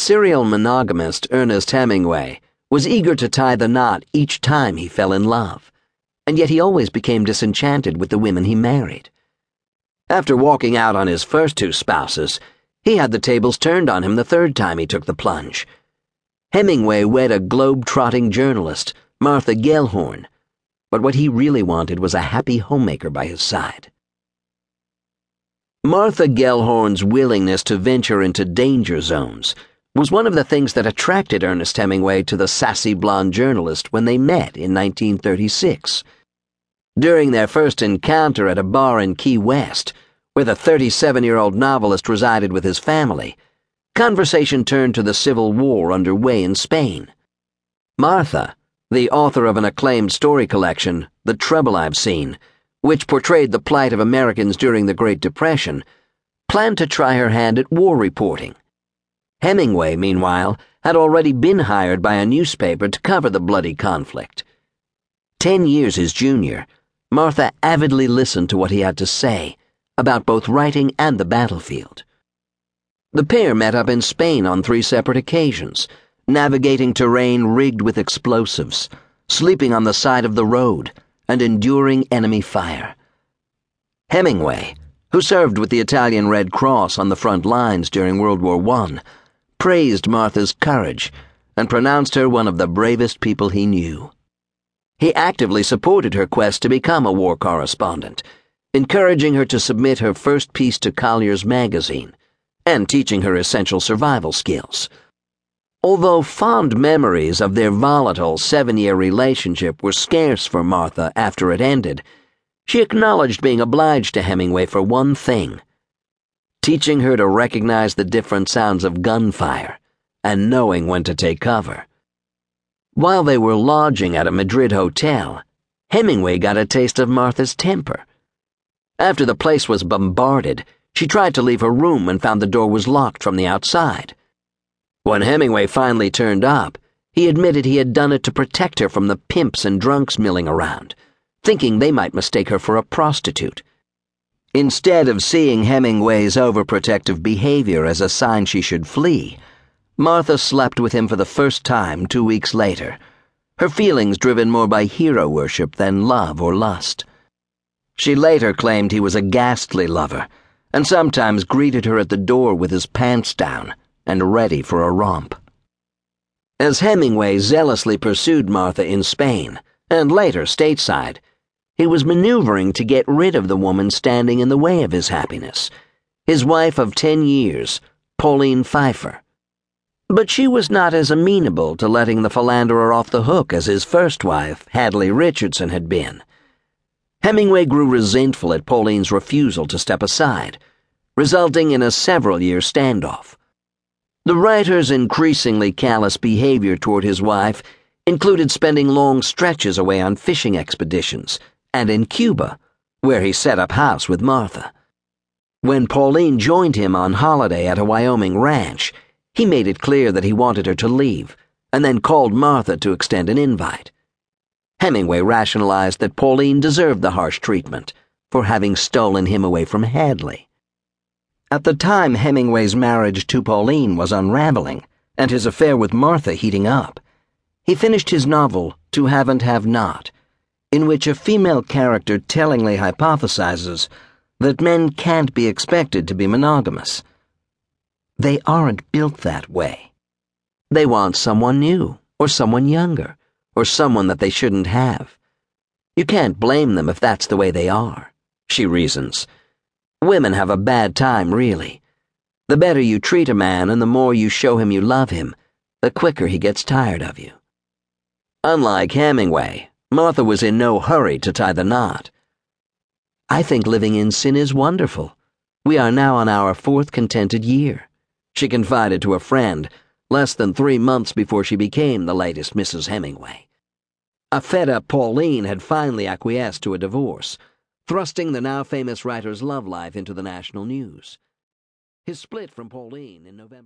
Serial monogamist Ernest Hemingway was eager to tie the knot each time he fell in love, and yet he always became disenchanted with the women he married. After walking out on his first two spouses, he had the tables turned on him the third time he took the plunge. Hemingway wed a globe-trotting journalist, Martha Gellhorn, but what he really wanted was a happy homemaker by his side. Martha Gellhorn's willingness to venture into danger zones was one of the things that attracted Ernest Hemingway to the sassy blonde journalist when they met in 1936. During their first encounter at a bar in Key West, where the 37 year old novelist resided with his family, conversation turned to the civil war underway in Spain. Martha, the author of an acclaimed story collection, The Trouble I've Seen, which portrayed the plight of Americans during the Great Depression, planned to try her hand at war reporting. Hemingway, meanwhile, had already been hired by a newspaper to cover the bloody conflict. Ten years his junior, Martha avidly listened to what he had to say about both writing and the battlefield. The pair met up in Spain on three separate occasions, navigating terrain rigged with explosives, sleeping on the side of the road, and enduring enemy fire. Hemingway, who served with the Italian Red Cross on the front lines during World War I, praised Martha's courage and pronounced her one of the bravest people he knew. He actively supported her quest to become a war correspondent, encouraging her to submit her first piece to Collier's magazine and teaching her essential survival skills. Although fond memories of their volatile seven year relationship were scarce for Martha after it ended, she acknowledged being obliged to Hemingway for one thing teaching her to recognize the different sounds of gunfire and knowing when to take cover. While they were lodging at a Madrid hotel, Hemingway got a taste of Martha's temper. After the place was bombarded, she tried to leave her room and found the door was locked from the outside. When Hemingway finally turned up, he admitted he had done it to protect her from the pimps and drunks milling around, thinking they might mistake her for a prostitute. Instead of seeing Hemingway's overprotective behavior as a sign she should flee, Martha slept with him for the first time two weeks later, her feelings driven more by hero worship than love or lust. She later claimed he was a ghastly lover, and sometimes greeted her at the door with his pants down and ready for a romp. As Hemingway zealously pursued Martha in Spain, and later stateside, he was maneuvering to get rid of the woman standing in the way of his happiness, his wife of ten years, Pauline Pfeiffer. But she was not as amenable to letting the philanderer off the hook as his first wife, Hadley Richardson, had been. Hemingway grew resentful at Pauline's refusal to step aside, resulting in a several year standoff. The writer's increasingly callous behavior toward his wife included spending long stretches away on fishing expeditions and in Cuba, where he set up house with Martha. When Pauline joined him on holiday at a Wyoming ranch, he made it clear that he wanted her to leave, and then called Martha to extend an invite. Hemingway rationalized that Pauline deserved the harsh treatment for having stolen him away from Hadley. At the time Hemingway's marriage to Pauline was unraveling, and his affair with Martha heating up, he finished his novel, To Have and Have Not in which a female character tellingly hypothesizes that men can't be expected to be monogamous. They aren't built that way. They want someone new, or someone younger, or someone that they shouldn't have. You can't blame them if that's the way they are, she reasons. Women have a bad time, really. The better you treat a man and the more you show him you love him, the quicker he gets tired of you. Unlike Hemingway, Martha was in no hurry to tie the knot. I think living in sin is wonderful. We are now on our fourth contented year, she confided to a friend less than three months before she became the latest Mrs. Hemingway. A fed up Pauline had finally acquiesced to a divorce, thrusting the now famous writer's love life into the national news. His split from Pauline in November